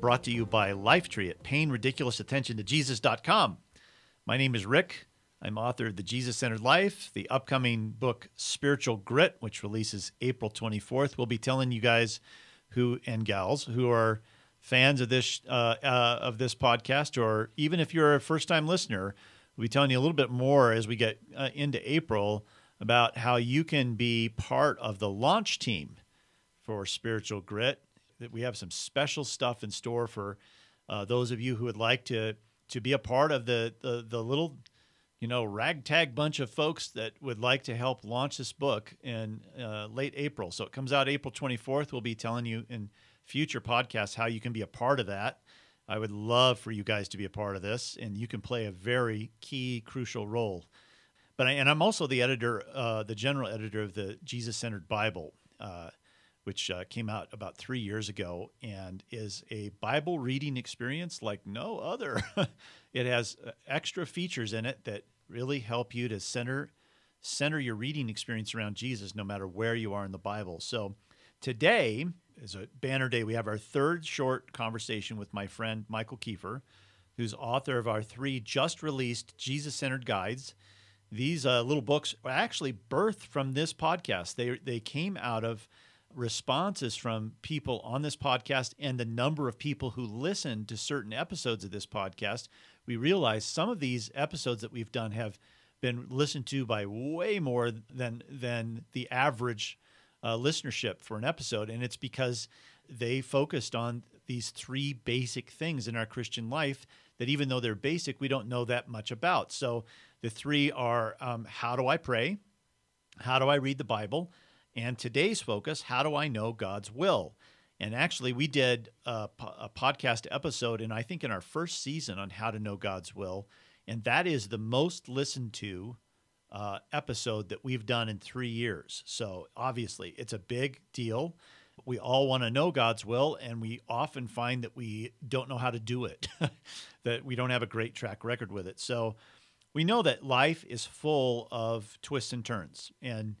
brought to you by Lifetree at paying ridiculous attention My name is Rick. I'm author of The Jesus Centered Life, the upcoming book Spiritual Grit, which releases April 24th. We'll be telling you guys who and gals who are fans of this uh, uh, of this podcast, or even if you're a first time listener, we'll be telling you a little bit more as we get uh, into April about how you can be part of the launch team for Spiritual Grit. That we have some special stuff in store for uh, those of you who would like to to be a part of the, the the little you know ragtag bunch of folks that would like to help launch this book in uh, late April. So it comes out April 24th. We'll be telling you in future podcasts how you can be a part of that. I would love for you guys to be a part of this, and you can play a very key, crucial role but I, and I'm also the editor, uh, the general editor of the Jesus Centered Bible, uh, which uh, came out about three years ago and is a Bible reading experience like no other. it has uh, extra features in it that really help you to center center your reading experience around Jesus, no matter where you are in the Bible. So today is a banner day. We have our third short conversation with my friend Michael Keefer, who's author of our three just released Jesus Centered guides these uh, little books actually birthed from this podcast. They they came out of responses from people on this podcast and the number of people who listen to certain episodes of this podcast. We realized some of these episodes that we've done have been listened to by way more than than the average uh, listenership for an episode, and it's because they focused on these three basic things in our Christian life that even though they're basic, we don't know that much about. So the three are um, how do I pray? How do I read the Bible? And today's focus, how do I know God's will? And actually, we did a, a, podcast episode, and I think in our first season on how to know God's will. And that is the most listened to uh, episode that we've done in three years. So obviously, it's a big deal. We all want to know God's will, and we often find that we don't know how to do it, that we don't have a great track record with it. So we know that life is full of twists and turns, and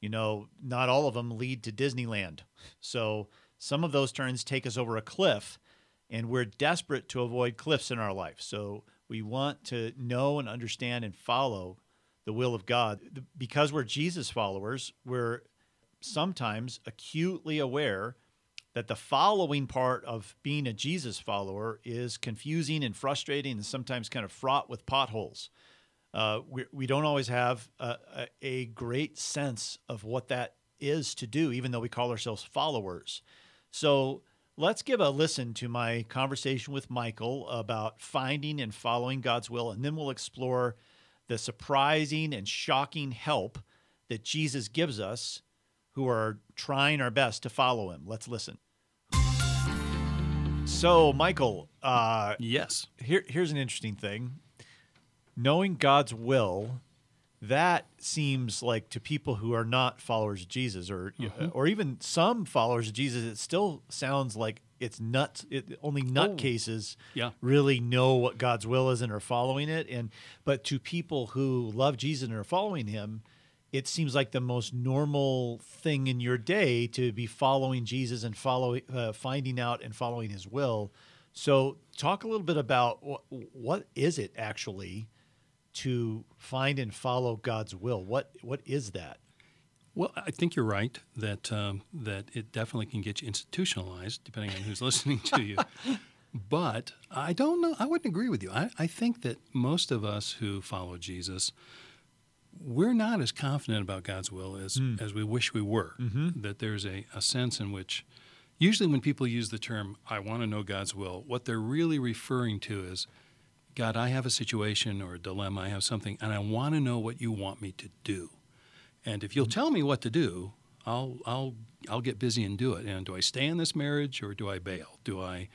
you know, not all of them lead to Disneyland. So some of those turns take us over a cliff, and we're desperate to avoid cliffs in our life. So we want to know and understand and follow the will of God. Because we're Jesus followers, we're sometimes acutely aware that the following part of being a Jesus follower is confusing and frustrating and sometimes kind of fraught with potholes. Uh, we, we don't always have a, a, a, great sense of what that is to do, even though we call ourselves followers. So let's give a listen to my conversation with Michael about finding and following God's will, and then we'll explore the surprising and shocking help that Jesus gives us who are trying our best to follow him. Let's listen. So, Michael, uh, yes. Here, here's an interesting thing knowing God's will, that seems like to people who are not followers of Jesus, or mm-hmm. or even some followers of Jesus, it still sounds like it's nuts. It, only nutcases oh, yeah. really know what God's will is and are following it. And but to people who love Jesus and are following Him, it seems like the most normal thing in your day to be following Jesus and following, uh, finding out and following His will. So, talk a little bit about what, what is it actually to find and follow God's will? What what is that? Well, I think you're right that um, that it definitely can get you institutionalized, depending on who's listening to you. But I don't know. I wouldn't agree with you. I, I think that most of us who follow Jesus, we're not as confident about God's will as mm. as we wish we were. Mm-hmm. That there's a, a sense in which, usually, when people use the term "I want to know God's will," what they're really referring to is God, I have a situation or a dilemma, I have something, and I want to know what you want me to do. And if you'll mm-hmm. tell me what to do, I'll I'll I'll get busy and do it. And do I stay in this marriage or do I bail? Do I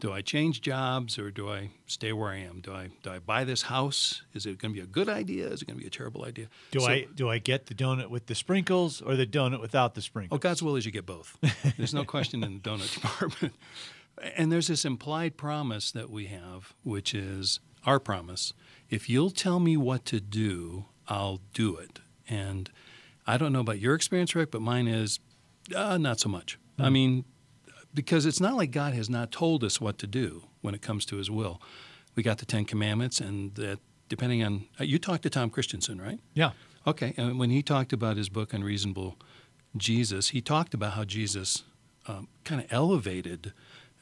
do I change jobs or do I stay where I am? Do I do I buy this house? Is it going to be a good idea? Is it going to be a terrible idea? Do So- I do I get the donut with the sprinkles or the donut without the sprinkles? Oh. God's will is you get both. There's no question in the donut department. And there's this implied promise that we have, which is our promise. If you'll tell me what to do, I'll do it. And I don't know about your experience, Rick, but mine is uh, not so much. I mean, because it's not like God has not told us what to do when it comes to His will. We got the Ten Commandments, and that depending on uh, you talked to Tom Christensen, right? Yeah. Okay, and when he talked about his book Unreasonable Jesus, he talked about how Jesus um, kind of elevated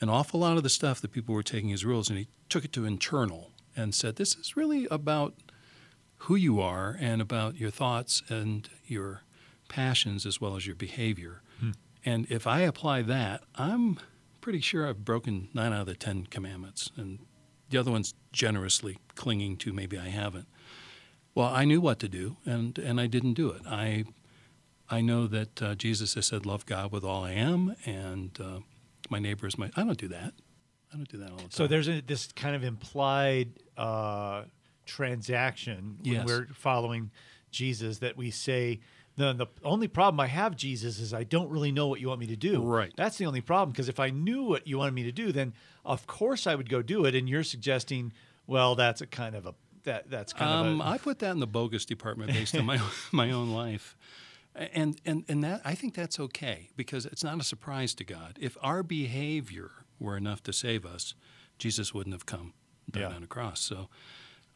an awful lot of the stuff that people were taking as rules, and he took it to internal and said, "This is really about who you are and about your thoughts and your passions as well as your behavior." And if I apply that, I'm pretty sure I've broken nine out of the ten commandments, and the other ones generously clinging to maybe I haven't. Well, I knew what to do, and, and I didn't do it. I I know that uh, Jesus has said, "Love God with all I am," and uh, my neighbor is my. I don't do that. I don't do that all the time. So there's a, this kind of implied uh, transaction when Yes. we're following Jesus that we say. The, the only problem I have, Jesus, is I don't really know what you want me to do. Right. That's the only problem. Because if I knew what you wanted me to do, then of course I would go do it. And you're suggesting, well, that's a kind of a that that's kind of Um, of a I put that in the bogus department based on my my own life, and and and that I think that's okay because it's not a surprise to God. If our behavior were enough to save us, Jesus wouldn't have come died Yeah. on a cross. So,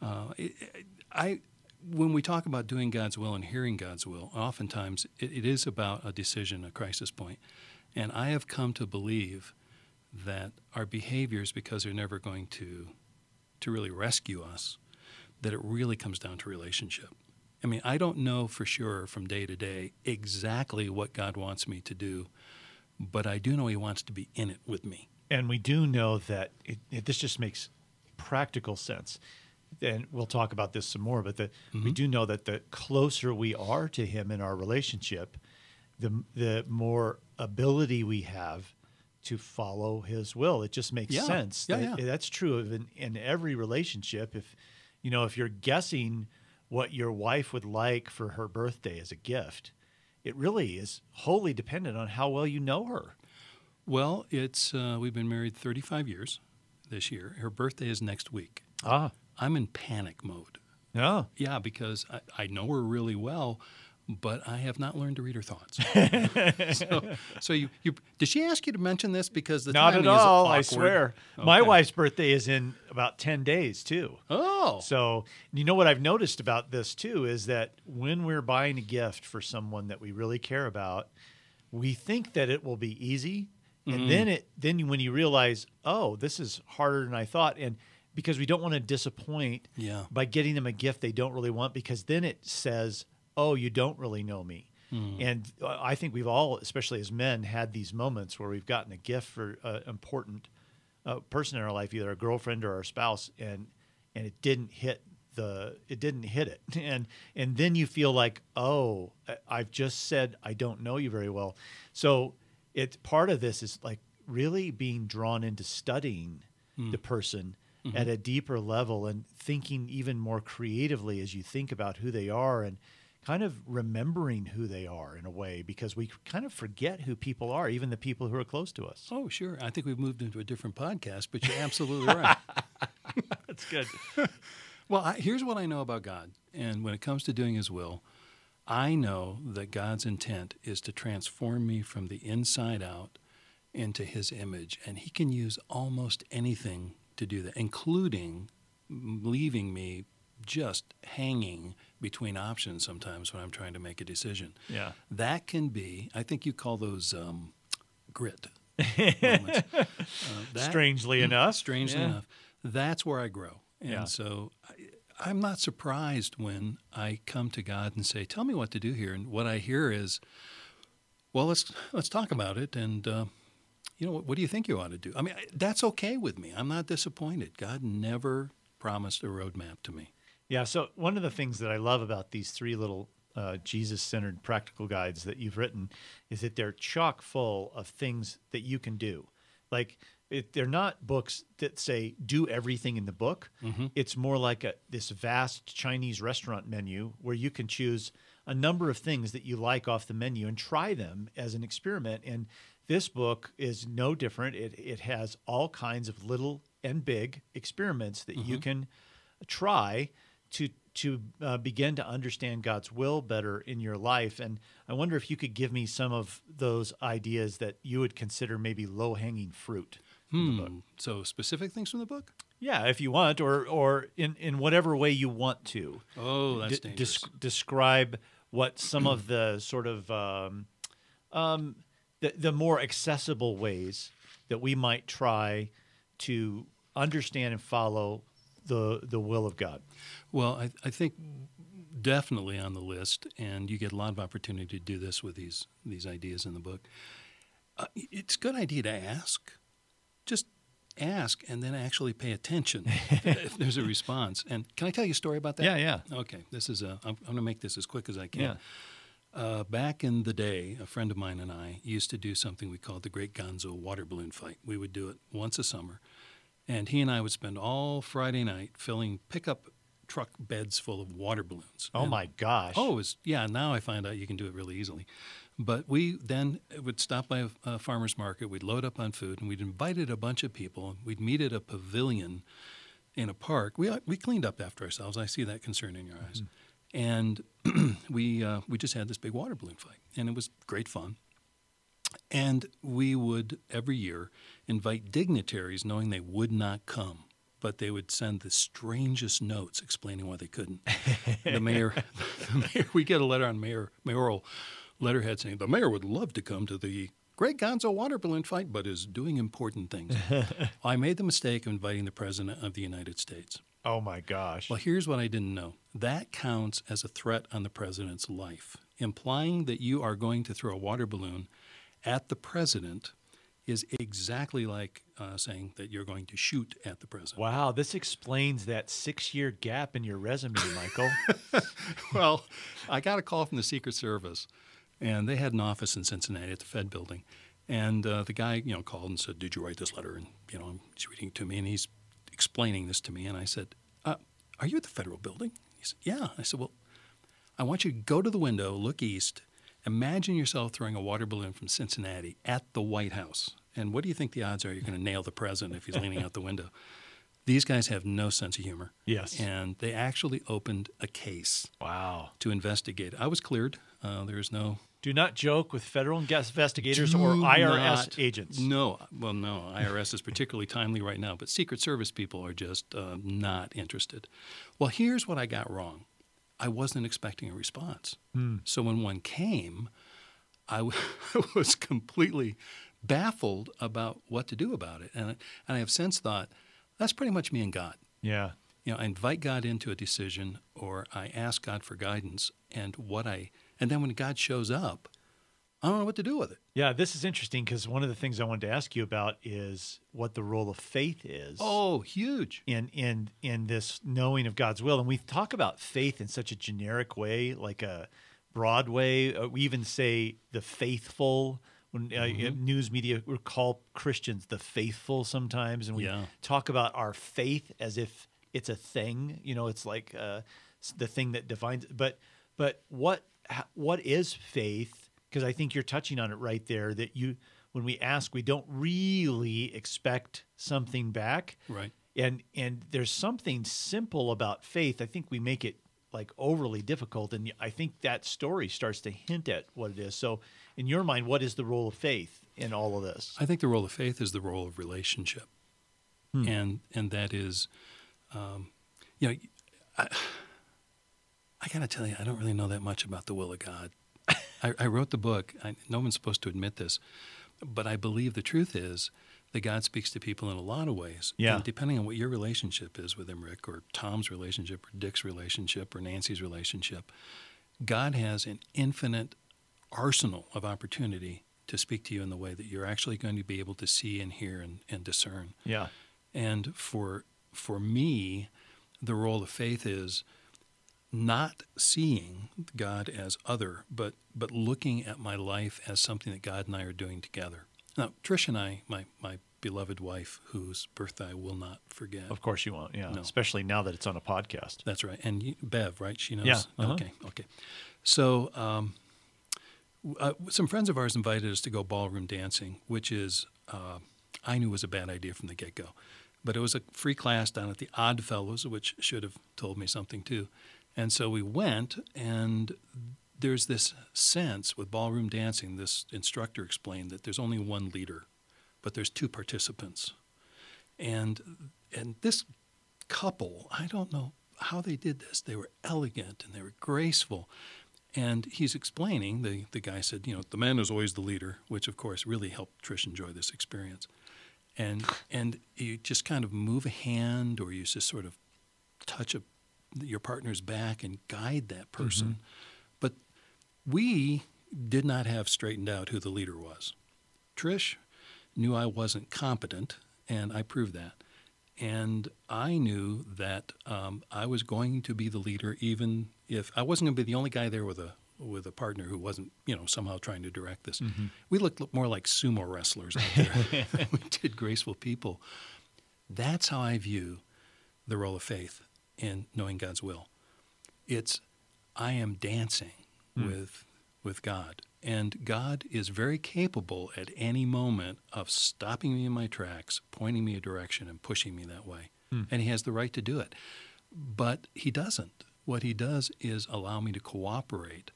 uh, it, it- I when we talk about doing God's will and hearing God's will, oftentimes it, it is about a decision, a crisis point. point, and I have come to believe that our behaviors, because they're never going to to really rescue us, that it really comes down to relationship. I mean, I don't know for sure from day to day exactly what God wants me to do, but I do know He wants to be in it with me. and we do know that it, it, this just makes practical sense. And we'll talk about this some more, but the, we mm-hmm. do know that the closer we are to Him in our relationship, the the more ability we have to follow His will. It just makes Yeah. sense. Yeah, that- yeah. That's true of in, in every relationship. If you know, if you're guessing what your wife would like for her birthday as a gift, it really is wholly dependent on how well you know her. Well, it's uh, we've been married 35 years this year. Her birthday is next week. Ah, I'm in panic mode. no. Yeah, because I, I know her really well, but I have not learned to read her thoughts. so, so you, you did she ask you to mention this because the Not at is all. I swear. My wife's birthday is in about 10 days, too. Oh, So, you know what I've noticed about this, too, is that when we're buying a gift for someone that we really care about, we think that it will be easy. Mm-hmm. And then it then when you realize, oh, this is harder than I thought. And because we don't want to disappoint Yeah. by getting them a gift they don't really want, because then it says, oh, you don't really know me. Mm. And uh, I think we've all, especially as men, had these moments where we've gotten a gift for an important uh, person in our life, either a girlfriend or our spouse, and and it didn't hit the it didn't hit it, and and then you feel like, oh, I've just said I don't know you very well. So it's part of this is like really being drawn into studying the person at a deeper level and thinking even more creatively as you think about who they are and kind of remembering who they are in a way because we kind of forget who people are, even the people who are close to us. Oh, sure. I think we've moved into a different podcast, but you're absolutely right. That's good. Well, I, here's what I know about God. And when it comes to doing His will, I know that God's intent is to transform me from the inside out into His image. And He can use almost anything to do that, including leaving me just hanging between options sometimes when I'm trying to make a decision. Yeah. That can be, I think you call those um, grit moments. Uh, that- Strangely enough. strangely Yeah. enough, that's where I grow. And Yeah. so I, I'm not surprised when I come to God and say, "Tell me what to do here." And what I hear is, "Well, let's let's talk about it." And uh, you know, what, what do you think you ought to do? I mean, I- that's okay with me. I'm not disappointed. God never promised a roadmap to me. Yeah. So one of the things that I love about these three little uh, Jesus-centered practical guides that you've written is that they're chock full of things that you can do. Like it, they're not books that say do everything in the book. Mhm. It's more like a this vast Chinese restaurant menu where you can choose a number of things that you like off the menu and try them as an experiment. And this book is no different. It it has all kinds of little and big experiments that you can try to to uh, begin to understand God's will better in your life. And I wonder if you could give me some of those ideas that you would consider maybe low hanging fruit. in the book. Hmm. So specific things from the book? Yeah, if you want, or or in in whatever way you want to. Oh, that's dangerous. desc- describe what some of the sort of um, um, the, the more accessible ways that we might try to understand and follow the the will of God. Well, I, I think definitely on the list, and you get a lot of opportunity to do this with these these ideas in the book. Uh, it's a good idea to ask. Just ask, and then actually pay attention if there's a response. And can I tell you a story about that? Yeah, yeah. Okay, this is a. I'm, I'm going to make this as quick as I can. Yeah. Uh, back in the day, a friend of mine and I used to do something we called the Great Gonzo Water Balloon Fight. We would do it once a summer, and he and I would spend all Friday night filling pickup truck beds full of water balloons. Oh And- my gosh. Oh, it was yeah. Now I find out you can do it really easily. But we then would stop by a, a farmer's market. We'd load up on food, and we'd invited a bunch of people. We'd meet at a pavilion in a park. We we cleaned up after ourselves. I see that concern in your eyes. And we uh, we just had this big water balloon fight, and it was great fun. And we would every year invite dignitaries, knowing they would not come, but they would send the strangest notes explaining why they couldn't. the mayor, the mayor, we get a letter on mayor mayoral letterhead saying the mayor would love to come to the Great Gonzo water balloon fight, but is doing important things. I made the mistake of inviting the president of the United States. Oh my gosh. Well, here's what I didn't know. That counts as a threat on the president's life. Implying that you are going to throw a water balloon at the president is exactly like uh, saying that you're going to shoot at the president. Wow, this explains that six year gap in your resume, Michael. well, I got a call from the Secret Service, and they had an office in Cincinnati at the Fed building. And uh, the guy, you know, called and said, "Did you write this letter?" And you know, he's reading it to me, and he's explaining this to me. And I said, uh, "Are you at the Federal building?" He said, "Yeah." I said, "Well, I want you to go to the window, look east, imagine yourself throwing a water balloon from Cincinnati at the White House. And what do you think the odds are you're going to nail the president if he's leaning out the window?" These guys have no sense of humor. Yes. And they actually opened a case wow. to investigate. I was cleared. Uh, there is no Do not joke with federal investigators or IRS not- agents. No, well, no. IRS is particularly timely right now, but Secret Service people are just uh, not interested. Well, here's what I got wrong. I wasn't expecting a response. Hmm. So when one came, I w- I was completely baffled about what to do about it, and and I have since thought that's pretty much me and God. Yeah. You know, I invite God into a decision, or I ask God for guidance, and what I and then when God shows up, I don't know what to do with it. Yeah, this is interesting because one of the things I wanted to ask you about is what the role of faith is. Oh, huge. in in in this knowing of God's will, and we talk about faith in such a generic way, like a broad way. Uh, we even say the faithful. When uh, Mm-hmm. news media we call Christians the faithful sometimes, and we Yeah. talk about our faith as if it's a thing. You know, it's like uh, the thing that defines. But but what what is faith? Because I think you're touching on it right there. That you when we ask, we don't really expect something back Right. and and there's something simple about faith i think we make it like overly difficult and i think that story starts to hint at what it is so in your mind what is the role of faith in all of this I think the role of faith is the role of relationship, and and that is, um, you know, I, I got to tell you, I don't really know that much about the will of God. I, I wrote the book. I, no one's supposed to admit this, but I believe the truth is that God speaks to people in a lot of ways. Yeah. And depending on what your relationship is with Him, Rick, or Tom's relationship, or Dick's relationship, or Nancy's relationship, God has an infinite arsenal of opportunity to speak to you in the way that you're actually going to be able to see and hear and, and discern. yeah And for for me, the role of faith is not seeing God as other, but but looking at my life as something that God and I are doing together. Now, Trish and I, my my beloved wife whose birthday I will not forget. Of course you won't. Yeah. No. Especially now that it's on a podcast. That's right. And you, Bev, right? She knows. Yeah, uh-huh. Okay. Okay. So, um, uh, some friends of ours invited us to go ballroom dancing, which is uh, I knew was a bad idea from the get go, but it was a free class down at the Odd Fellows, which should have told me something too. And so we went, and there's this sense with ballroom dancing. This instructor explained that there's only one leader, but there's two participants, and and this couple, I don't know how they did this. They were elegant and they were graceful. And he's explaining, the, the guy said, you know, the man is always the leader, which of course really helped Trish enjoy this experience. And and you just kind of move a hand or you just sort of touch a, your partner's back and guide that person. But we did not have straightened out who the leader was. Trish knew I wasn't competent, and I proved that. And I knew that um, I was going to be the leader, even if I wasn't going to be the only guy there with a with a partner who wasn't, you know, somehow trying to direct this. We looked more like sumo wrestlers out there. we did graceful people. That's how I view the role of faith in knowing God's will. It's I am dancing Hmm. with with God. And God is very capable at any moment of stopping me in my tracks, pointing me a direction, and pushing me that way. Hmm. And He has the right to do it. But He doesn't. What He does is allow me to cooperate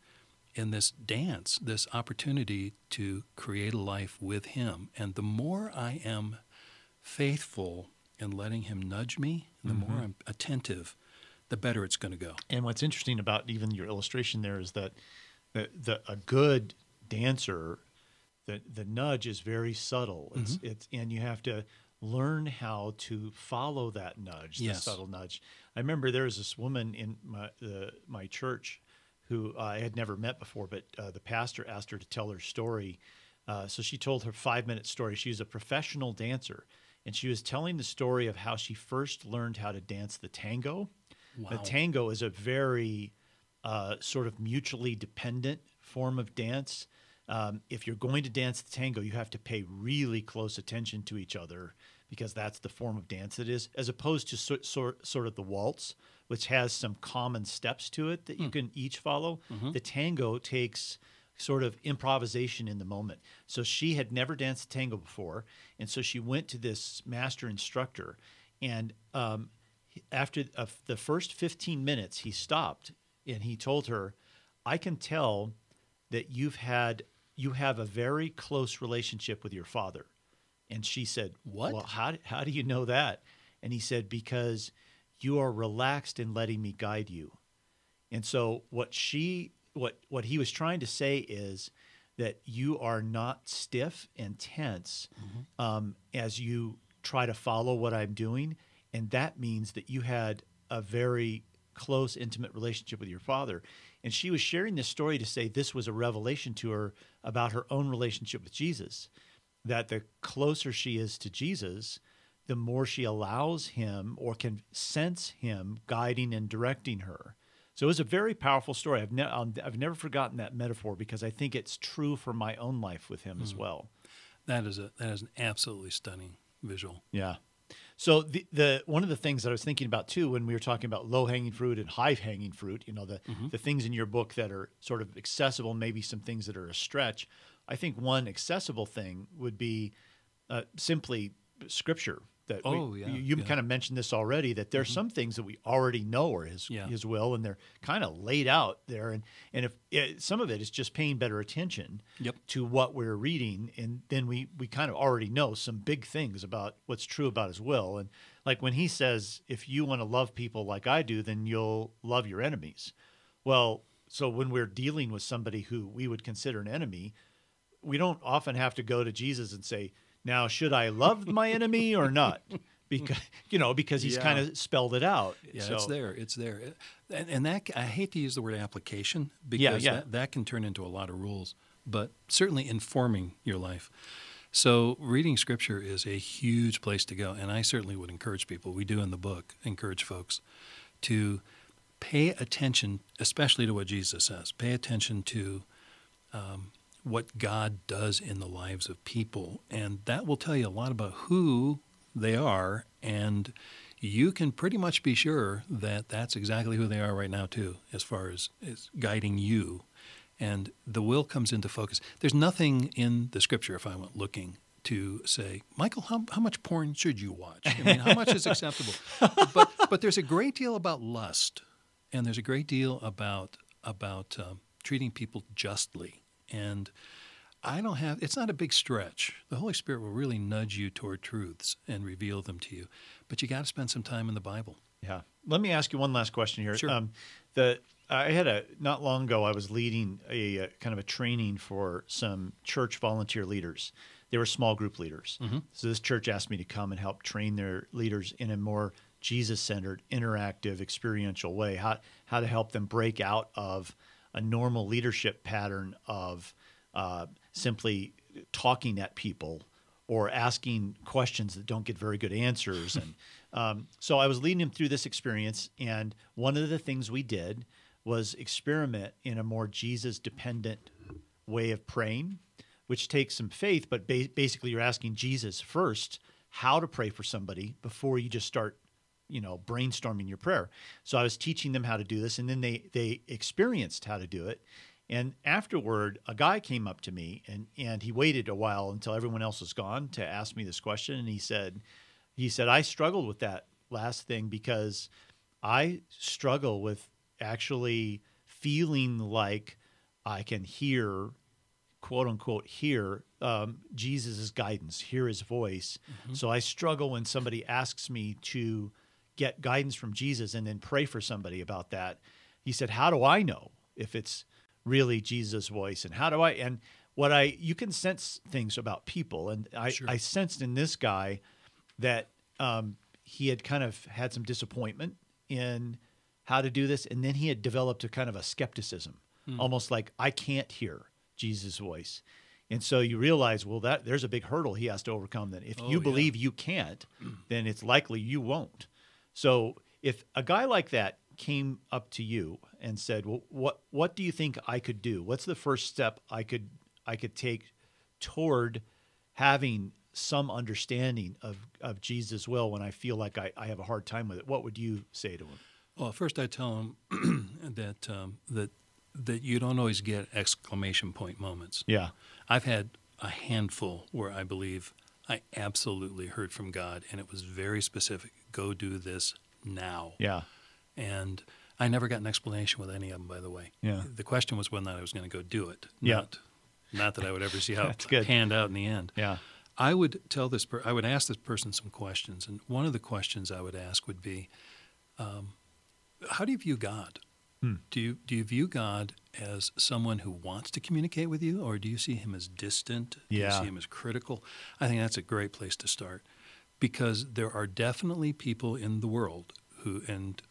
in this dance, this opportunity to create a life with Him. And the more I am faithful in letting Him nudge me, the mm-hmm. more I'm attentive, the better it's going to go. And what's interesting about even your illustration there is that the, the a good dancer, the the nudge is very subtle. It's Mm-hmm. it's and you have to learn how to follow that nudge, Yes. the subtle nudge. I remember there was this woman in my the, my church who I had never met before, but uh, the pastor asked her to tell her story. Uh, so she told her five minute story. She was a professional dancer, and she was telling the story of how she first learned how to dance the tango. The tango is a very uh, sort of mutually dependent form of dance. Um, if you're going to dance the tango, you have to pay really close attention to each other because that's the form of dance it is, as opposed to sort, sort, sort of the waltz, which has some common steps to it that you can each follow. The tango takes sort of improvisation in the moment. So she had never danced tango before, and so she went to this master instructor, and um, after uh, the first 15 minutes, he stopped and he told her, "I can tell that you've had you have a very close relationship with your father." And she said, What? Well, how how do you know that?" And he said, "Because you are relaxed in letting me guide you." And so what she what what he was trying to say is that you are not stiff and tense um, as you try to follow what I'm doing, and that means that you had a very close, intimate relationship with your father. And she was sharing this story to say this was a revelation to her about her own relationship with Jesus. That the closer she is to Jesus, the more she allows him or can sense him guiding and directing her. So it was a very powerful story. I've, ne- um, I've never forgotten that metaphor because I think it's true for my own life with him as well. That is a that is an absolutely stunning visual. Yeah. So the the one of the things that I was thinking about too when we were talking about low hanging fruit and high hanging fruit, you know, the the things in your book that are sort of accessible, maybe some things that are a stretch. I think one accessible thing would be uh, simply scripture. That we- Oh, yeah, you, yeah. Mm-hmm. kind of mentioned this already. That there's some things that we already know are His Yeah. His will, and they're kind of laid out there. And and if it, some of it is just paying better attention Yep. to what we're reading, and then we we kind of already know some big things about what's true about His will. And like when He says, "If you want to love people like I do, then you'll love your enemies." Well, so when we're dealing with somebody who we would consider an enemy, we don't often have to go to Jesus and say, "Now, should I love my enemy or not?" Because you know, because he's Yeah. kind of spelled it out. Yeah, So- it's there. It's there. And, and that I hate to use the word application because Yeah, yeah. That, that can turn into a lot of rules, but certainly informing your life. So reading scripture is a huge place to go, and I certainly would encourage people. We do in the book encourage folks to pay attention, especially to what Jesus says. Pay attention to um, what God does in the lives of people, and that will tell you a lot about who they are. And you can pretty much be sure that that's exactly who they are right now too as far as, as guiding you. And the will comes into focus. There's nothing in the scripture if i went looking to say michael how, how much porn should you watch? I mean how much is acceptable? But, but there's a great deal about lust and there's a great deal about about um, treating people justly and I don't have, it's not a big stretch. The Holy Spirit will really nudge you toward truths and reveal them to you. But you got to spend some time in the Bible. Yeah. Let me ask you one last question here. Sure. Um, the I had a not long ago. I was leading a, a, kind of a training for some church volunteer leaders. They were small group leaders. Mm-hmm. So this church asked me to come and help train their leaders in a more Jesus-centered, interactive, experiential way. How how to help them break out of a normal leadership pattern of uh, simply talking at people or asking questions that don't get very good answers. and um, so I was leading him through this experience, and one of the things we did was experiment in a more Jesus dependent way of praying, which takes some faith, but ba- basically you're asking Jesus first how to pray for somebody before you just start you know brainstorming your prayer so i was teaching them how to do this and then they they experienced how to do it and afterward, a guy came up to me and, and he waited a while until everyone else was gone to ask me this question. And he said, he said, I struggled with that last thing because I struggle with actually feeling like I can hear, quote unquote, hear um, Jesus' guidance, hear his voice. Mm-hmm. So I struggle when somebody asks me to get guidance from Jesus and then pray for somebody about that. He said, How do I know if it's really Jesus' voice and how do I and what I you can sense things about people and I, sure. I sensed in this guy that um, he had kind of had some disappointment in how to do this and then he had developed a kind of a skepticism mm. almost like I can't hear Jesus' voice and so you realize well that there's a big hurdle he has to overcome then if oh, you believe yeah. you can't then it's likely you won't so if a guy like that came up to you and said, "Well, what what do you think I could do? What's the first step I could I could take toward having some understanding of of Jesus' will when I feel like I, I have a hard time with it?" What would you say to him? Well, first I tell him that um, that that you don't always get exclamation point moments. Yeah, I've had a handful where I believe I absolutely heard from God, and it was very specific. Go do this now. Yeah and I never got an explanation with any of them. By the way, yeah. The question was whether I was going to go do it. Yeah. Not, not that I would ever see how it good. panned out in the end. Yeah. I would tell this. Per- I would ask this person some questions, and one of the questions I would ask would be, um, "How do you view God? Hmm. Do you do you view God as someone who wants to communicate with you, or do you see him as distant? Do yeah. you see him as critical? I think that's a great place to start, because there are definitely people in the world who, and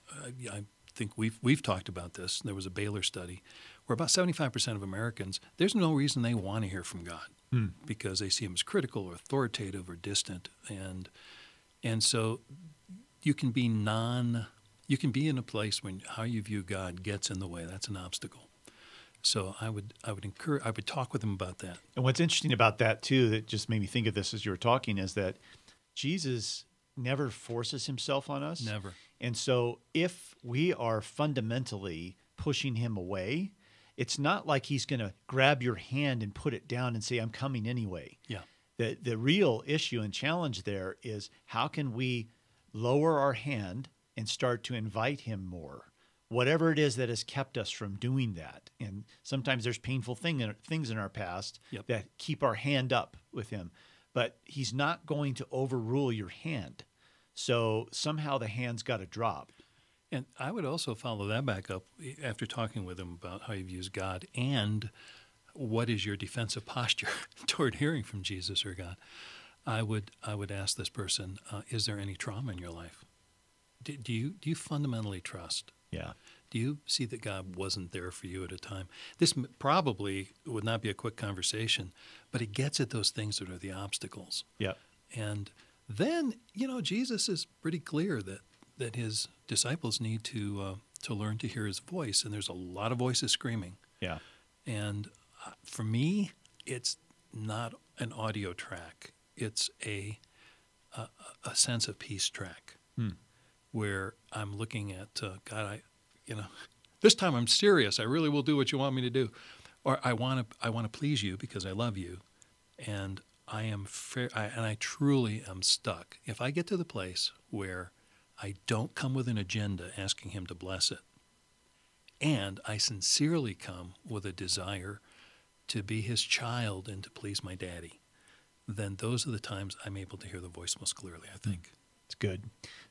I think we've we've talked about this. There was a Baylor study where about 75% of Americans, there's no reason they want to hear from God hmm. because they see him as critical or authoritative or distant, and and so you can be non, you can be in a place when how you view God gets in the way. That's an obstacle. So I would I would encourage I would talk with them about that. And what's interesting about that too, that just made me think of this as you were talking, is that Jesus never forces himself on us. Never. And so if we are fundamentally pushing him away, it's not like he's going to grab your hand and put it down and say, I'm coming anyway. Yeah. The, the real issue and challenge there is how can we lower our hand and start to invite him more? Whatever it is that has kept us from doing that. And sometimes there's painful thing in, things in our past yep. that keep our hand up with him. But he's not going to overrule your hand. So somehow the hand's got to drop. And I would also follow that back up after talking with him about how he views God and what is your defensive posture toward hearing from Jesus or God. I would I would ask this person: uh, Is there any trauma in your life? Do, do, you do you fundamentally trust? Yeah. Do you see that God wasn't there for you at a time? This probably would not be a quick conversation, but it gets at those things that are the obstacles. Yeah. And then you know Jesus is pretty clear that that his disciples need to uh, to learn to hear his voice, and there's a lot of voices screaming. Yeah. And uh, for me, it's not an audio track. It's a a, a sense of peace track Hmm. where I'm looking at uh, God. I, you know, this time I'm serious. I really will do what you want me to do, or I want to I want to please you because I love you, and I am fair. I, and I truly am stuck. If I get to the place where I don't come with an agenda asking Him to bless it, and I sincerely come with a desire to be His child and to please my daddy, then those are the times I'm able to hear the voice most clearly. I think. It's good.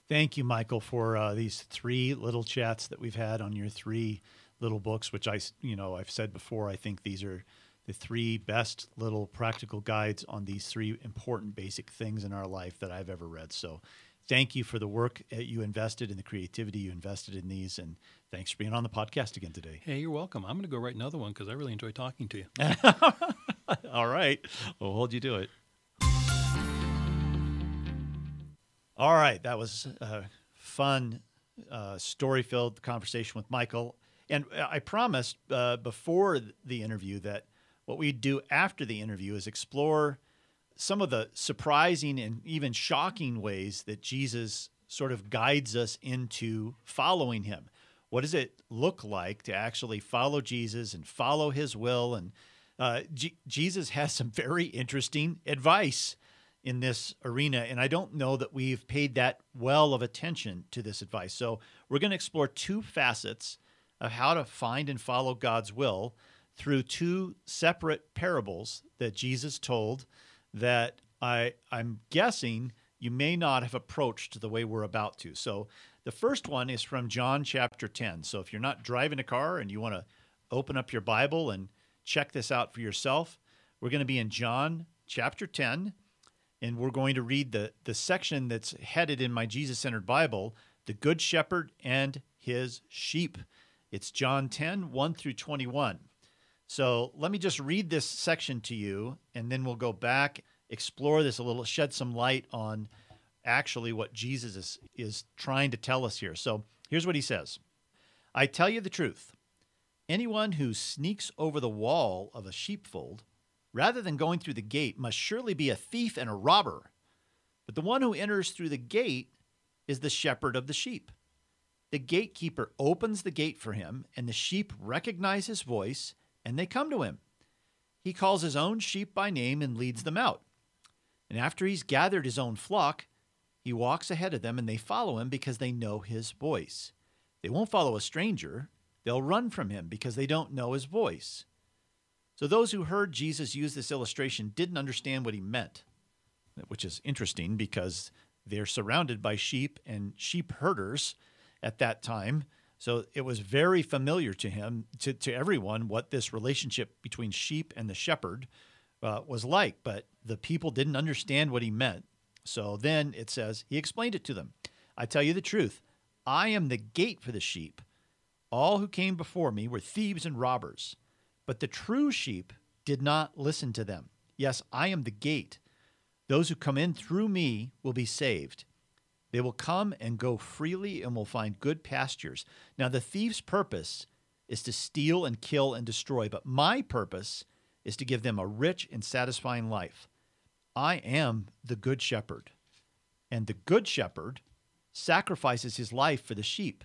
Thank you, Michael, for uh, these three little chats that we've had on your three little books, which I, you know, I've said before. I think these are the three best little practical guides on these three important basic things in our life that I've ever read. So, thank you for the work that you invested in the creativity you invested in these, and thanks for being on the podcast again today. Hey, you're welcome. I'm going to go write another one because I really enjoy talking to you. All right. We'll hold you to it. All right. That was a fun, uh, story filled conversation with Michael. And I promised uh, before the interview that what we'd do after the interview is explore some of the surprising and even shocking ways that Jesus sort of guides us into following him. What does it look like to actually follow Jesus and follow his will? And uh, G- Jesus has some very interesting advice in this arena. And I don't know that we've paid that well of attention to this advice. So we're going to explore two facets of how to find and follow God's will through two separate parables that Jesus told that I, I'm guessing you may not have approached the way we're about to. So the first one is from John chapter 10. So if you're not driving a car and you want to open up your Bible and check this out for yourself, we're going to be in John chapter 10 and we're going to read the, the section that's headed in my Jesus centered Bible, The Good Shepherd and His Sheep. It's John 10, 1 through 21. So let me just read this section to you, and then we'll go back, explore this a little, shed some light on actually what Jesus is, is trying to tell us here. So here's what he says I tell you the truth. Anyone who sneaks over the wall of a sheepfold rather than going through the gate must surely be a thief and a robber. But the one who enters through the gate is the shepherd of the sheep. The gatekeeper opens the gate for him, and the sheep recognize his voice, and they come to him. He calls his own sheep by name and leads them out. And after he's gathered his own flock, he walks ahead of them, and they follow him because they know his voice. They won't follow a stranger, they'll run from him because they don't know his voice. So those who heard Jesus use this illustration didn't understand what he meant, which is interesting because they're surrounded by sheep and sheep herders at that time. So it was very familiar to him, to, to everyone, what this relationship between sheep and the shepherd uh, was like. But the people didn't understand what he meant. So then it says, he explained it to them. I tell you the truth, I am the gate for the sheep. All who came before me were thieves and robbers, but the true sheep did not listen to them. Yes, I am the gate. Those who come in through me will be saved. They will come and go freely and will find good pastures. Now, the thief's purpose is to steal and kill and destroy, but my purpose is to give them a rich and satisfying life. I am the good shepherd, and the good shepherd sacrifices his life for the sheep.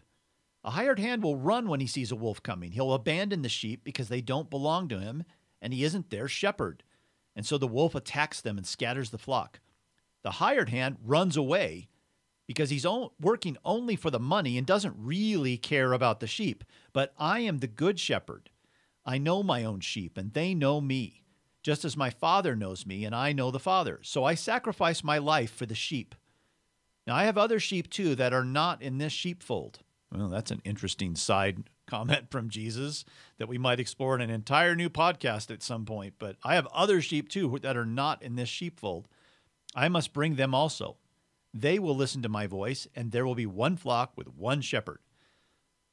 A hired hand will run when he sees a wolf coming. He'll abandon the sheep because they don't belong to him, and he isn't their shepherd. And so the wolf attacks them and scatters the flock. The hired hand runs away because he's working only for the money and doesn't really care about the sheep. But I am the good shepherd. I know my own sheep, and they know me, just as my Father knows me, and I know the Father. So I sacrifice my life for the sheep. Now I have other sheep too that are not in this sheepfold. Well, that's an interesting side comment from Jesus that we might explore in an entire new podcast at some point. But I have other sheep too that are not in this sheepfold. I must bring them also. They will listen to my voice, and there will be one flock with one shepherd.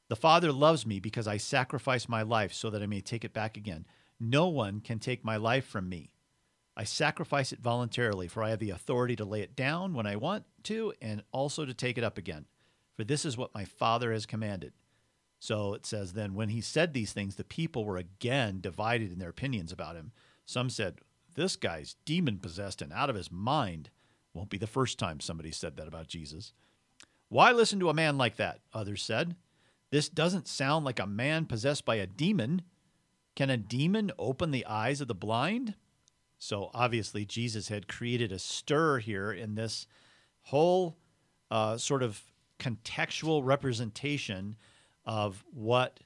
The Father loves me because I sacrifice my life so that I may take it back again. No one can take my life from me. I sacrifice it voluntarily, for I have the authority to lay it down when I want to and also to take it up again. For this is what my Father has commanded. So it says, then when he said these things, the people were again divided in their opinions about him. Some said, This guy's demon possessed and out of his mind. Won't be the first time somebody said that about Jesus. Why listen to a man like that? Others said. This doesn't sound like a man possessed by a demon. Can a demon open the eyes of the blind? So obviously, Jesus had created a stir here in this whole uh, sort of contextual representation of what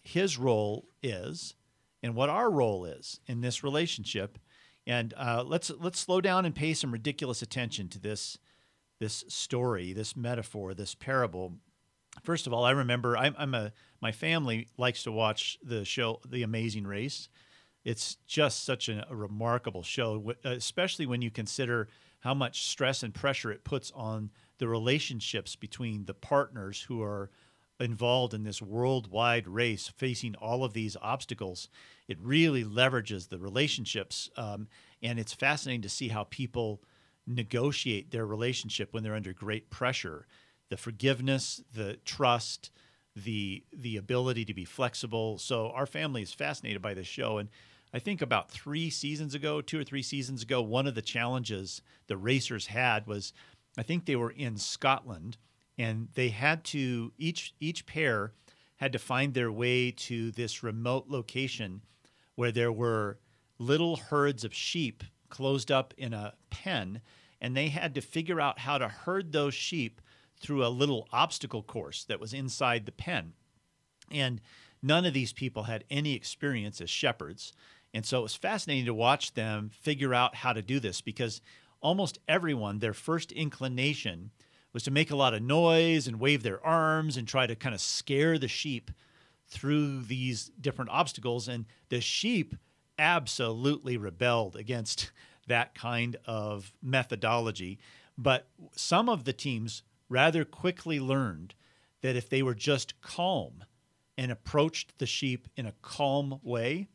his role is and what our role is in this relationship. And uh, let's let's slow down and pay some ridiculous attention to this this story, this metaphor, this parable. First of all, I remember I'm, I'm a my family likes to watch the show The Amazing Race. It's just such a, a remarkable show, especially when you consider how much stress and pressure it puts on the relationships between the partners who are involved in this worldwide race facing all of these obstacles. It really leverages the relationships. Um, and it's fascinating to see how people negotiate their relationship when they're under great pressure. The forgiveness, the trust, the the ability to be flexible. So our family is fascinated by this show and I think about three seasons ago, two or three seasons ago, one of the challenges the racers had was I think they were in Scotland and they had to each each pair had to find their way to this remote location where there were little herds of sheep closed up in a pen and they had to figure out how to herd those sheep through a little obstacle course that was inside the pen. And none of these people had any experience as shepherds. And so it was fascinating to watch them figure out how to do this because almost everyone, their first inclination was to make a lot of noise and wave their arms and try to kind of scare the sheep through these different obstacles. And the sheep absolutely rebelled against that kind of methodology. But some of the teams rather quickly learned that if they were just calm and approached the sheep in a calm way,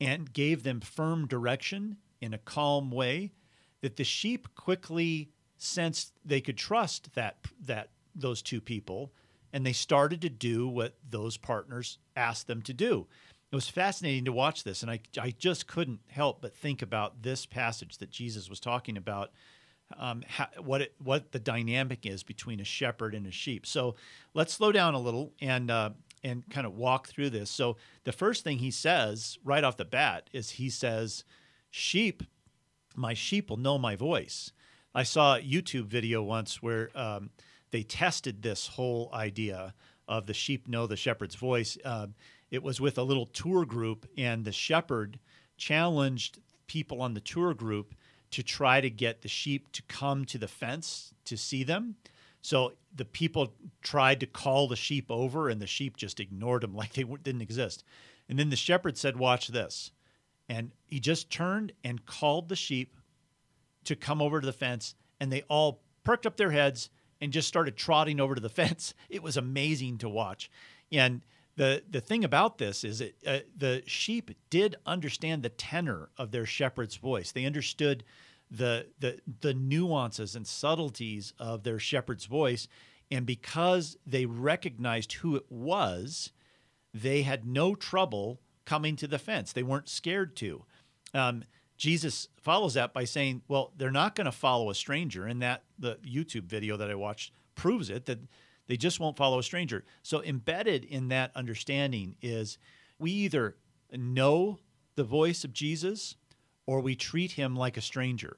and gave them firm direction in a calm way that the sheep quickly sensed they could trust that that those two people and they started to do what those partners asked them to do. It was fascinating to watch this and I I just couldn't help but think about this passage that Jesus was talking about um, how, what it, what the dynamic is between a shepherd and a sheep. So let's slow down a little and uh, and kind of walk through this. So the first thing he says right off the bat is he says, "Sheep, my sheep will know my voice." I saw a YouTube video once where um, they tested this whole idea of the sheep know the shepherd's voice. Uh, it was with a little tour group, and the shepherd challenged people on the tour group to try to get the sheep to come to the fence to see them. So the people tried to call the sheep over, and the sheep just ignored them like they didn't exist. And then the shepherd said, Watch this. And he just turned and called the sheep to come over to the fence, and they all perked up their heads and just started trotting over to the fence. It was amazing to watch. And the, the thing about this is that uh, the sheep did understand the tenor of their shepherd's voice. They understood the the the nuances and subtleties of their shepherd's voice and because they recognized who it was they had no trouble coming to the fence they weren't scared to um, jesus follows that by saying well they're not going to follow a stranger and that the youtube video that i watched proves it that they just won't follow a stranger so embedded in that understanding is we either know the voice of jesus or we treat him like a stranger.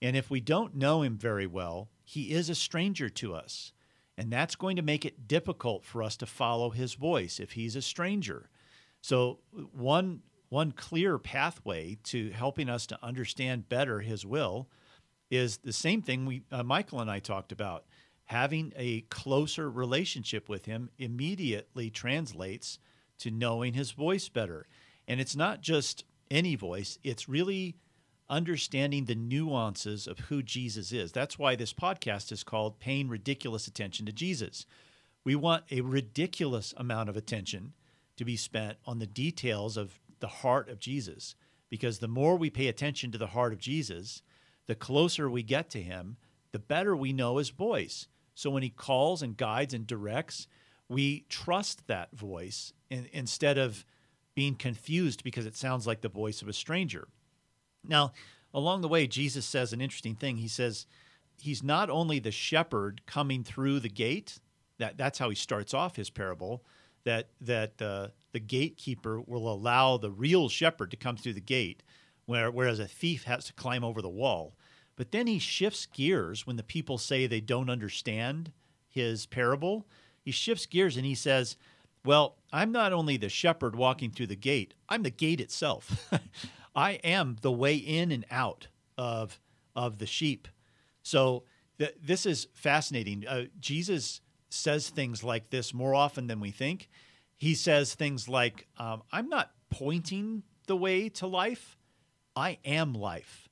And if we don't know him very well, he is a stranger to us. And that's going to make it difficult for us to follow his voice if he's a stranger. So, one, one clear pathway to helping us to understand better his will is the same thing we, uh, Michael and I talked about. Having a closer relationship with him immediately translates to knowing his voice better. And it's not just any voice. It's really understanding the nuances of who Jesus is. That's why this podcast is called Paying Ridiculous Attention to Jesus. We want a ridiculous amount of attention to be spent on the details of the heart of Jesus, because the more we pay attention to the heart of Jesus, the closer we get to him, the better we know his voice. So when he calls and guides and directs, we trust that voice instead of being confused because it sounds like the voice of a stranger. Now, along the way, Jesus says an interesting thing. He says he's not only the shepherd coming through the gate, that, that's how he starts off his parable, that, that uh, the gatekeeper will allow the real shepherd to come through the gate, where, whereas a thief has to climb over the wall. But then he shifts gears when the people say they don't understand his parable. He shifts gears and he says, Well, I'm not only the shepherd walking through the gate, I'm the gate itself. I am the way in and out of, of the sheep. So th- this is fascinating. Uh, Jesus says things like this more often than we think. He says things like, um, I'm not pointing the way to life, I am life.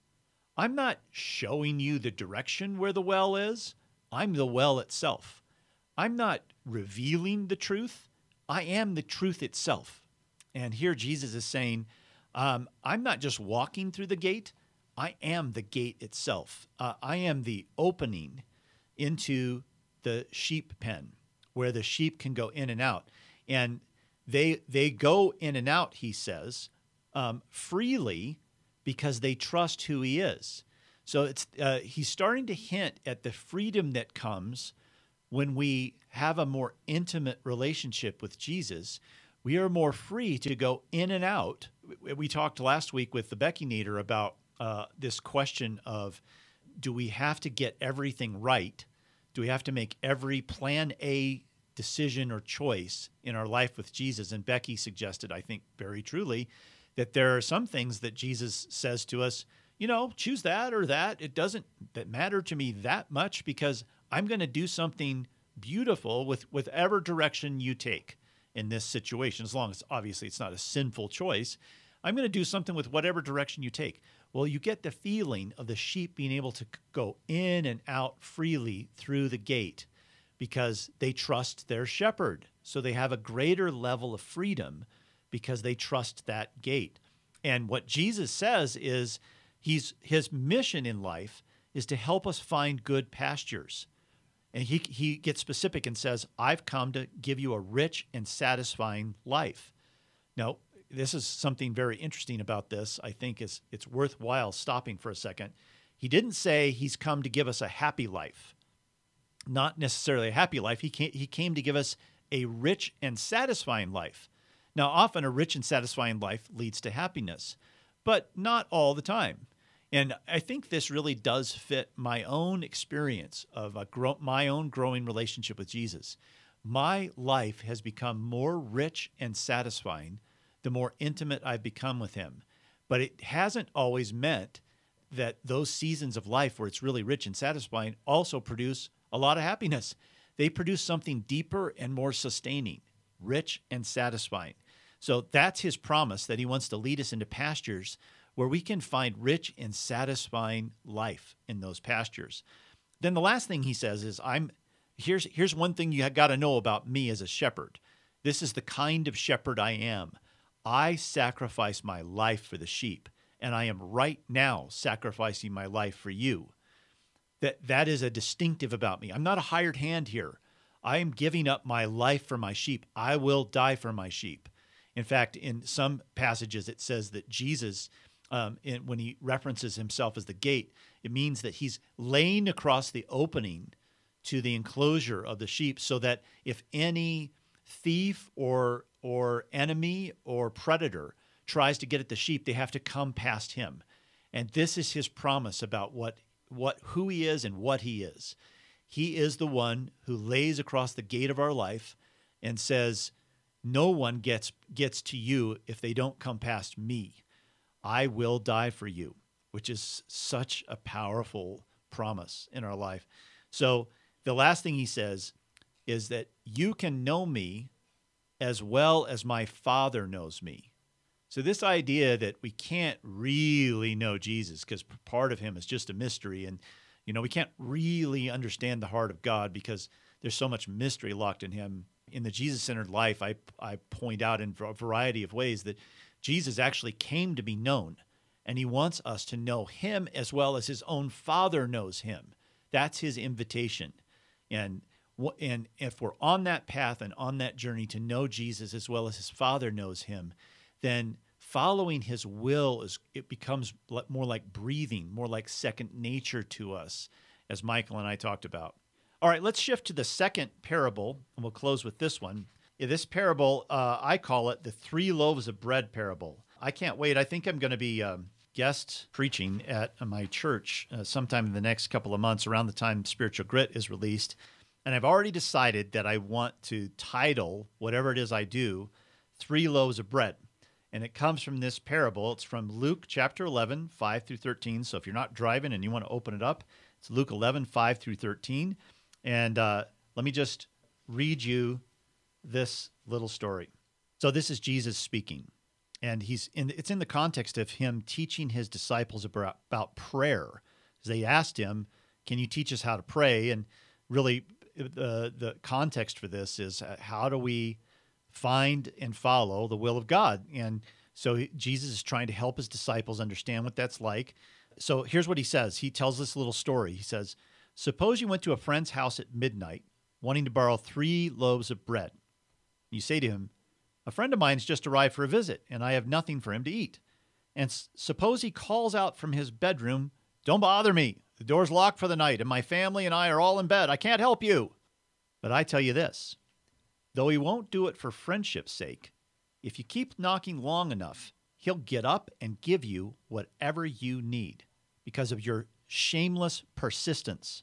I'm not showing you the direction where the well is, I'm the well itself. I'm not revealing the truth, I am the truth itself. And here Jesus is saying, um, I'm not just walking through the gate, I am the gate itself. Uh, I am the opening into the sheep pen where the sheep can go in and out. And they, they go in and out, he says, um, freely because they trust who he is. So it's, uh, he's starting to hint at the freedom that comes when we have a more intimate relationship with Jesus. We are more free to go in and out. We talked last week with the Becky Nader about uh, this question of do we have to get everything right? Do we have to make every plan A decision or choice in our life with Jesus? And Becky suggested, I think very truly, that there are some things that Jesus says to us, you know, choose that or that. It doesn't that matter to me that much because I'm going to do something beautiful with whatever direction you take in this situation, as long as obviously it's not a sinful choice. I'm going to do something with whatever direction you take. Well, you get the feeling of the sheep being able to go in and out freely through the gate because they trust their shepherd. So they have a greater level of freedom because they trust that gate. And what Jesus says is he's his mission in life is to help us find good pastures. And he, he gets specific and says, I've come to give you a rich and satisfying life. Now, this is something very interesting about this. I think is it's worthwhile stopping for a second. He didn't say he's come to give us a happy life, not necessarily a happy life. He came, he came to give us a rich and satisfying life. Now, often a rich and satisfying life leads to happiness, but not all the time. And I think this really does fit my own experience of my own growing relationship with Jesus. My life has become more rich and satisfying the more intimate I've become with Him. But it hasn't always meant that those seasons of life where it's really rich and satisfying also produce a lot of happiness. They produce something deeper and more sustaining, rich and satisfying. So that's his promise that he wants to lead us into pastures where we can find rich and satisfying life in those pastures. Then the last thing he says is I'm here's here's one thing you got to know about me as a shepherd. This is the kind of shepherd I am. I sacrifice my life for the sheep, and I am right now sacrificing my life for you. That that is a distinctive about me. I'm not a hired hand here. I am giving up my life for my sheep. I will die for my sheep. In fact, in some passages, it says that Jesus um, in, when he references himself as the gate, it means that he's laying across the opening to the enclosure of the sheep so that if any thief or or enemy or predator tries to get at the sheep, they have to come past him. And this is his promise about what what who he is and what he is. He is the one who lays across the gate of our life and says, "No one gets gets to you if they don't come past me." I will die for you, which is such a powerful promise in our life. So the last thing he says is that you can know me as well as my Father knows me. So, this idea that we can't really know Jesus because part of him is just a mystery, and you know, we can't really understand the heart of God because there's so much mystery locked in him. In the Jesus centered life, I, I point out in a variety of ways that Jesus actually came to be known, and he wants us to know him as well as his own Father knows him. That's his invitation. And and if we're on that path and on that journey to know Jesus as well as his Father knows him, then following his will is it becomes more like breathing, more like second nature to us, as Michael and I talked about. All right, let's shift to the second parable, and we'll close with this one. This parable, uh, I call it the three loaves of bread parable. I can't wait. I think I'm going to be um, guest preaching at my church uh, sometime in the next couple of months around the time Spiritual Grit is released. And I've already decided that I want to title whatever it is I do, Three Loaves of Bread. And it comes from this parable. It's from Luke chapter 11, 5 through 13. So if you're not driving and you want to open it up, it's Luke 11, 5 through 13. And uh, let me just read you this little story. So this is Jesus speaking, and he's in. It's in the context of him teaching his disciples about, about prayer. They asked him, "Can you teach us how to pray?" And really, the the context for this is uh, how do we find and follow the will of God? And so Jesus is trying to help his disciples understand what that's like. So here's what he says. He tells this little story. He says, Suppose you went to a friend's house at midnight, wanting to borrow three loaves of bread. You say to him, A friend of mine's just arrived for a visit, and I have nothing for him to eat. And s- suppose he calls out from his bedroom, Don't bother me. The door's locked for the night, and my family and I are all in bed. I can't help you. But I tell you this though he won't do it for friendship's sake, if you keep knocking long enough, he'll get up and give you whatever you need because of your shameless persistence.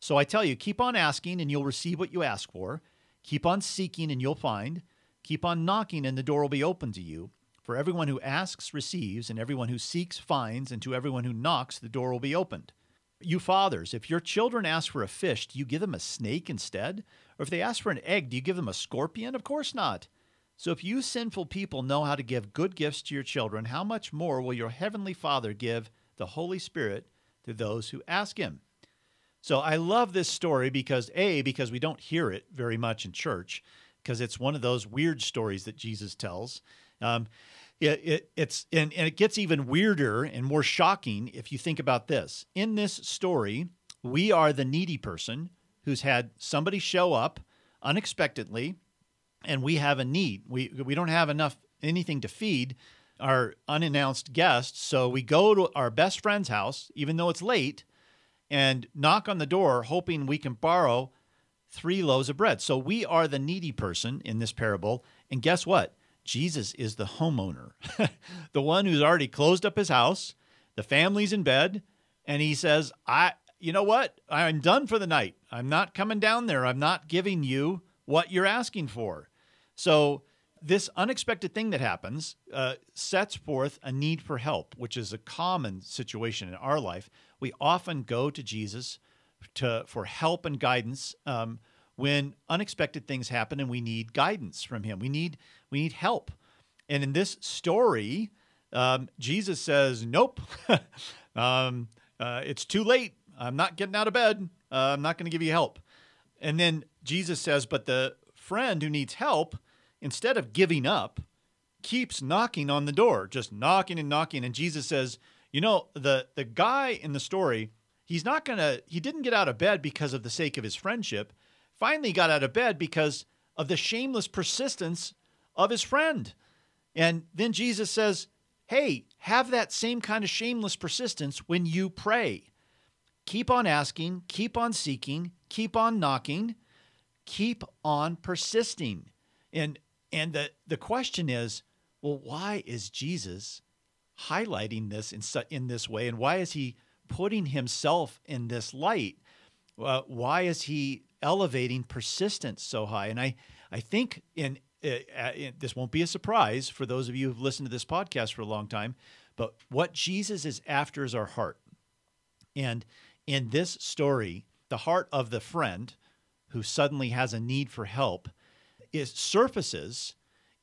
So I tell you, keep on asking and you'll receive what you ask for. Keep on seeking and you'll find. Keep on knocking and the door will be open to you. For everyone who asks receives, and everyone who seeks finds, and to everyone who knocks the door will be opened. You fathers, if your children ask for a fish, do you give them a snake instead? Or if they ask for an egg, do you give them a scorpion? Of course not. So if you sinful people know how to give good gifts to your children, how much more will your heavenly Father give the Holy Spirit to those who ask him? So I love this story because A, because we don't hear it very much in church, because it's one of those weird stories that Jesus tells. Um, it, it, it's and, and it gets even weirder and more shocking if you think about this. In this story, we are the needy person who's had somebody show up unexpectedly, and we have a need. We we don't have enough anything to feed our unannounced guests, so we go to our best friend's house, even though it's late, and knock on the door hoping we can borrow three loaves of bread. So we are the needy person in this parable. And guess what? Jesus is the homeowner, the one who's already closed up his house, the family's in bed, and he says, I you know what? I'm done for the night. I'm not coming down there. I'm not giving you what you're asking for. So this unexpected thing that happens uh, sets forth a need for help, which is a common situation in our life. We often go to Jesus to for help and guidance um, when unexpected things happen, and we need guidance from Him. We need we need help. And in this story, um, Jesus says, "Nope, um, uh, it's too late. I'm not getting out of bed. Uh, I'm not going to give you help." And then Jesus says, "But the friend who needs help." instead of giving up, keeps knocking on the door, just knocking and knocking. And Jesus says, You know, the, the guy in the story, he's not going to, he didn't get out of bed because of the sake of his friendship. Finally, got out of bed because of the shameless persistence of his friend. And then Jesus says, Hey, have that same kind of shameless persistence when you pray. Keep on asking, keep on seeking, keep on knocking, keep on persisting. And and the, the question is, well, why is Jesus highlighting this in, in this way? And why is he putting himself in this light? Uh, why is he elevating persistence so high? And I, I think in, uh, uh, in, this won't be a surprise for those of you who've listened to this podcast for a long time, but what Jesus is after is our heart. And in this story, the heart of the friend who suddenly has a need for help is surfaces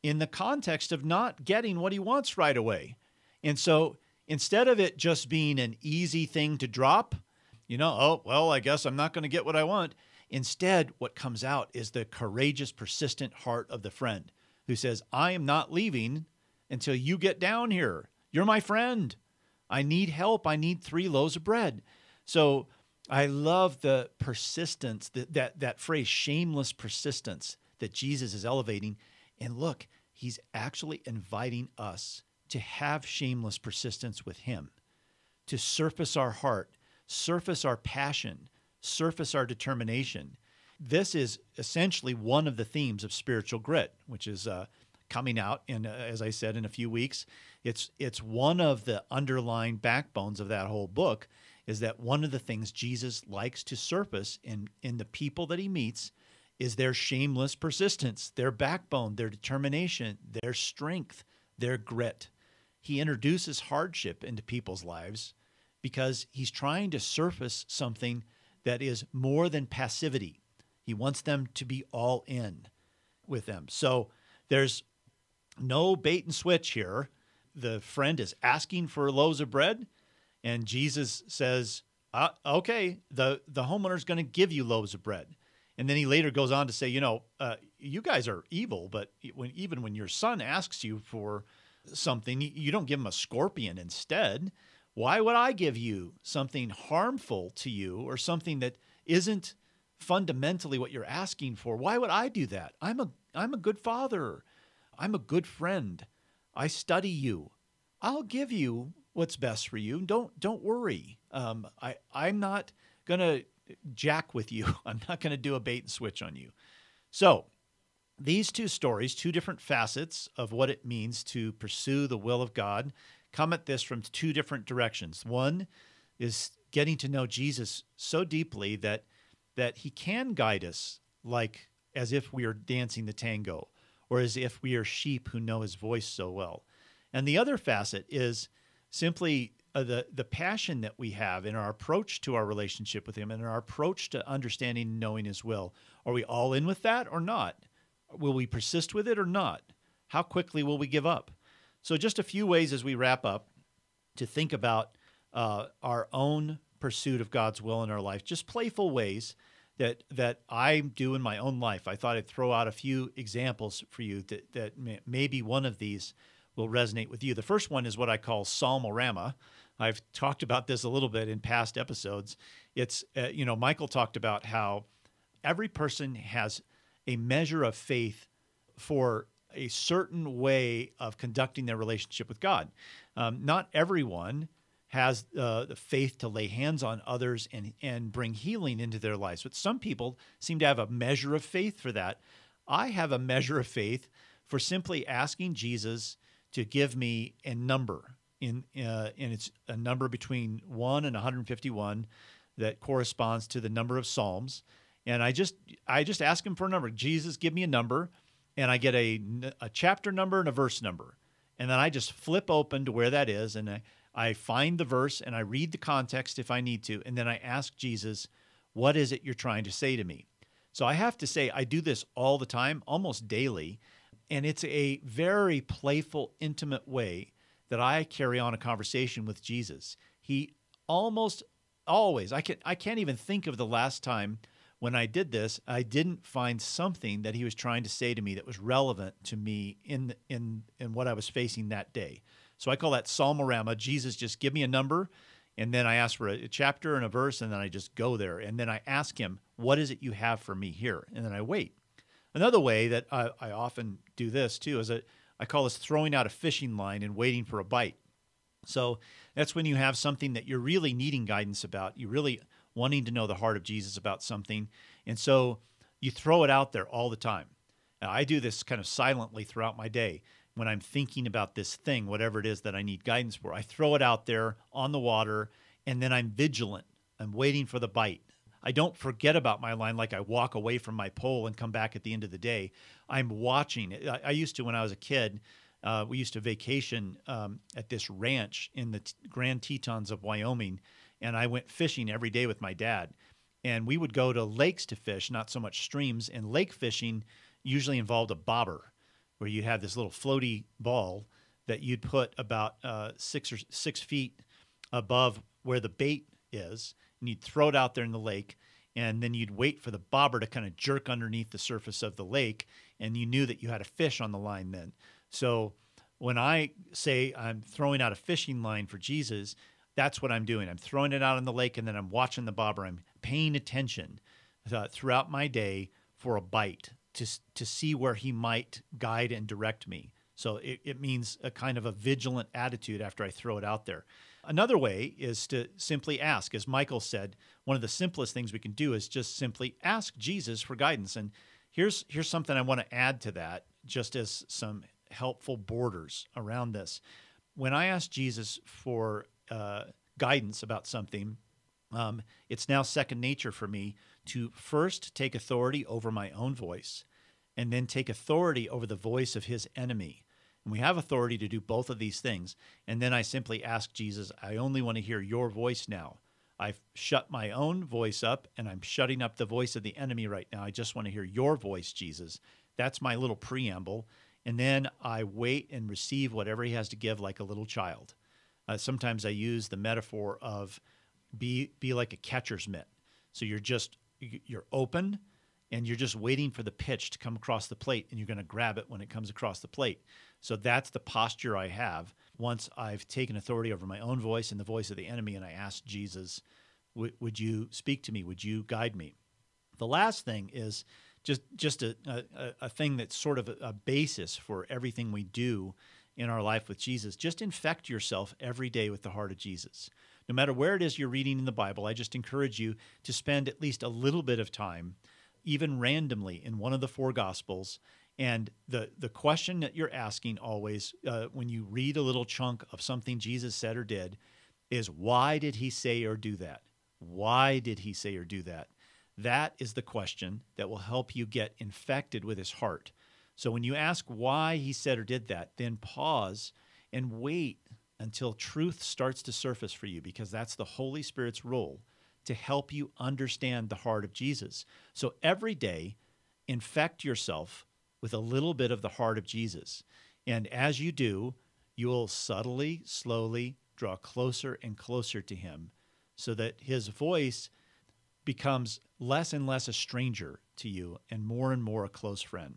in the context of not getting what he wants right away. And so instead of it just being an easy thing to drop, you know, oh, well, I guess I'm not going to get what I want. Instead, what comes out is the courageous, persistent heart of the friend who says, I am not leaving until you get down here. You're my friend. I need help. I need three loaves of bread. So I love the persistence, that, that, that phrase, shameless persistence that Jesus is elevating. And look, He's actually inviting us to have shameless persistence with Him, to surface our heart, surface our passion, surface our determination. This is essentially one of the themes of spiritual grit, which is uh, coming out in, uh, as I said, in a few weeks. It's it's one of the underlying backbones of that whole book. Is that one of the things Jesus likes to surface in in the people that he meets is their shameless persistence, their backbone, their determination, their strength, their grit. He introduces hardship into people's lives because he's trying to surface something that is more than passivity. He wants them to be all in with them. So there's no bait and switch here. The friend is asking for loaves of bread, and Jesus says, uh, "Okay, the the homeowner's going to give you loaves of bread." And then he later goes on to say, "You know, uh, you guys are evil, but when even when your son asks you for something, you don't give him a scorpion instead. Why would I give you something harmful to you or something that isn't fundamentally what you're asking for? Why would I do that? I'm a I'm a good father. I'm a good friend. I study you. I'll give you what's best for you. Don't don't worry. Um, I I'm not gonna jack with you. I'm not gonna do a bait and switch on you. So these two stories, two different facets of what it means to pursue the will of God, come at this from two different directions. One is getting to know Jesus so deeply that that he can guide us like as if we are dancing the tango or as if we are sheep who know his voice so well. And the other facet is simply uh, the the passion that we have in our approach to our relationship with him and our approach to understanding and knowing his will. Are we all in with that or not? Will we persist with it or not? How quickly will we give up? So, just a few ways as we wrap up to think about uh, our own pursuit of God's will in our life, just playful ways that that I do in my own life. I thought I'd throw out a few examples for you that that may, maybe one of these will resonate with you. The first one is what I call psalmorama. I've talked about this a little bit in past episodes. It's uh, you know Michael talked about how every person has a measure of faith for a certain way of conducting their relationship with God. Um, not everyone has uh, the faith to lay hands on others and, and bring healing into their lives. But some people seem to have a measure of faith for that. I have a measure of faith for simply asking Jesus to give me a number in uh, and it's a number between 1 and 151 that corresponds to the number of psalms and I just I just ask him for a number. Jesus, give me a number, and I get a a chapter number and a verse number, and then I just flip open to where that is, and I, I find the verse and I read the context if I need to, and then I ask Jesus, what is it you're trying to say to me? So I have to say I do this all the time, almost daily, and it's a very playful, intimate way that I carry on a conversation with Jesus. He almost always I can I can't even think of the last time when I did this, I didn't find something that he was trying to say to me that was relevant to me in in in what I was facing that day. So I call that psalmorama. Jesus, just give me a number, and then I ask for a, chapter and a verse, and then I just go there, and then I ask him, "What is it you have for me here?" And then I wait. Another way that I, I often do this too is that I call this throwing out a fishing line and waiting for a bite. So that's when you have something that you're really needing guidance about. You really wanting to know the heart of Jesus about something. And so you throw it out there all the time. Now, I do this kind of silently throughout my day. When I'm thinking about this thing, whatever it is that I need guidance for, I throw it out there on the water and then I'm vigilant. I'm waiting for the bite. I don't forget about my line like I walk away from my pole and come back at the end of the day. I'm watching. I, I used to, when I was a kid, uh, we used to vacation um, at this ranch in the t- Grand Tetons of Wyoming and I went fishing every day with my dad. And we would go to lakes to fish, not so much streams. And lake fishing usually involved a bobber, where you'd have this little floaty ball that you'd put about uh, six or six feet above where the bait is, and you'd throw it out there in the lake, and then you'd wait for the bobber to kind of jerk underneath the surface of the lake, and you knew that you had a fish on the line then. So when I say I'm throwing out a fishing line for Jesus, that's what I'm doing. I'm throwing it out in the lake and then I'm watching the bobber. I'm paying attention uh, throughout my day for a bite. to to see where He might guide and direct me. So it, it means a kind of a vigilant attitude after I throw it out there. Another way is to simply ask. As Michael said, one of the simplest things we can do is just simply ask Jesus for guidance. And here's here's something I want to add to that, just as some helpful borders around this. When I ask Jesus for uh, guidance about something, um, it's now second nature for me to first take authority over my own voice and then take authority over the voice of his enemy. And we have authority to do both of these things. And then I simply ask Jesus, I only want to hear your voice now. I've shut my own voice up and I'm shutting up the voice of the enemy right now. I just want to hear your voice, Jesus. That's my little preamble. And then I wait and receive whatever he has to give like a little child. Uh, sometimes I use the metaphor of be be like a catcher's mitt. So you're just you're open and you're just waiting for the pitch to come across the plate and you're going to grab it when it comes across the plate. So that's the posture I have once I've taken authority over my own voice and the voice of the enemy and I ask Jesus, would you speak to me? Would you guide me? The last thing is just just a, a, a thing that's sort of a, a basis for everything we do in our life with Jesus. Just infect yourself every day with the heart of Jesus no matter where it is you're reading in the Bible, I just encourage you to spend at least a little bit of time, even randomly, in one of the four Gospels. And the, the question that you're asking always uh, when you read a little chunk of something Jesus said or did is why did he say or do that? Why did he say or do that? That is the question that will help you get infected with his heart. So when you ask why he said or did that, then pause and wait until truth starts to surface for you, because that's the Holy Spirit's role to help you understand the heart of Jesus. So every day, infect yourself with a little bit of the heart of Jesus. And as you do, you will subtly, slowly draw closer and closer to Him so that His voice becomes less and less a stranger to you and more and more a close friend.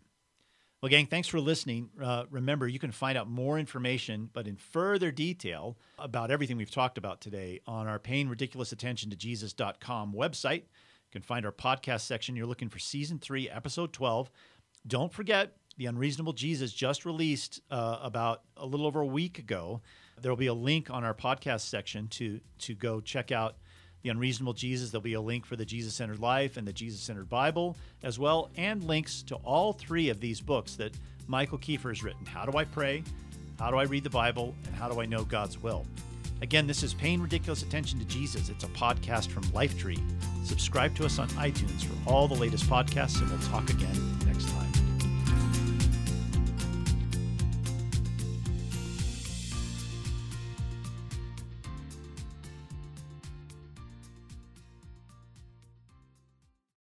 Well, gang, thanks for listening. Uh, remember, you can find out more information, but in further detail about everything we've talked about today on our paying ridiculous attention to Jesus.com website. You can find our podcast section. You're looking for season three, episode 12. Don't forget, The Unreasonable Jesus just released uh, about a little over a week ago. There will be a link on our podcast section to, to go check out the Unreasonable Jesus. There'll be a link for the Jesus Centered Life and the Jesus Centered Bible as well, and links to all three of these books that Michael Keefer has written How Do I Pray? How Do I Read the Bible? And How Do I Know God's Will? Again, this is Paying Ridiculous Attention to Jesus. It's a podcast from Lifetree. Subscribe to us on iTunes for all the latest podcasts, and we'll talk again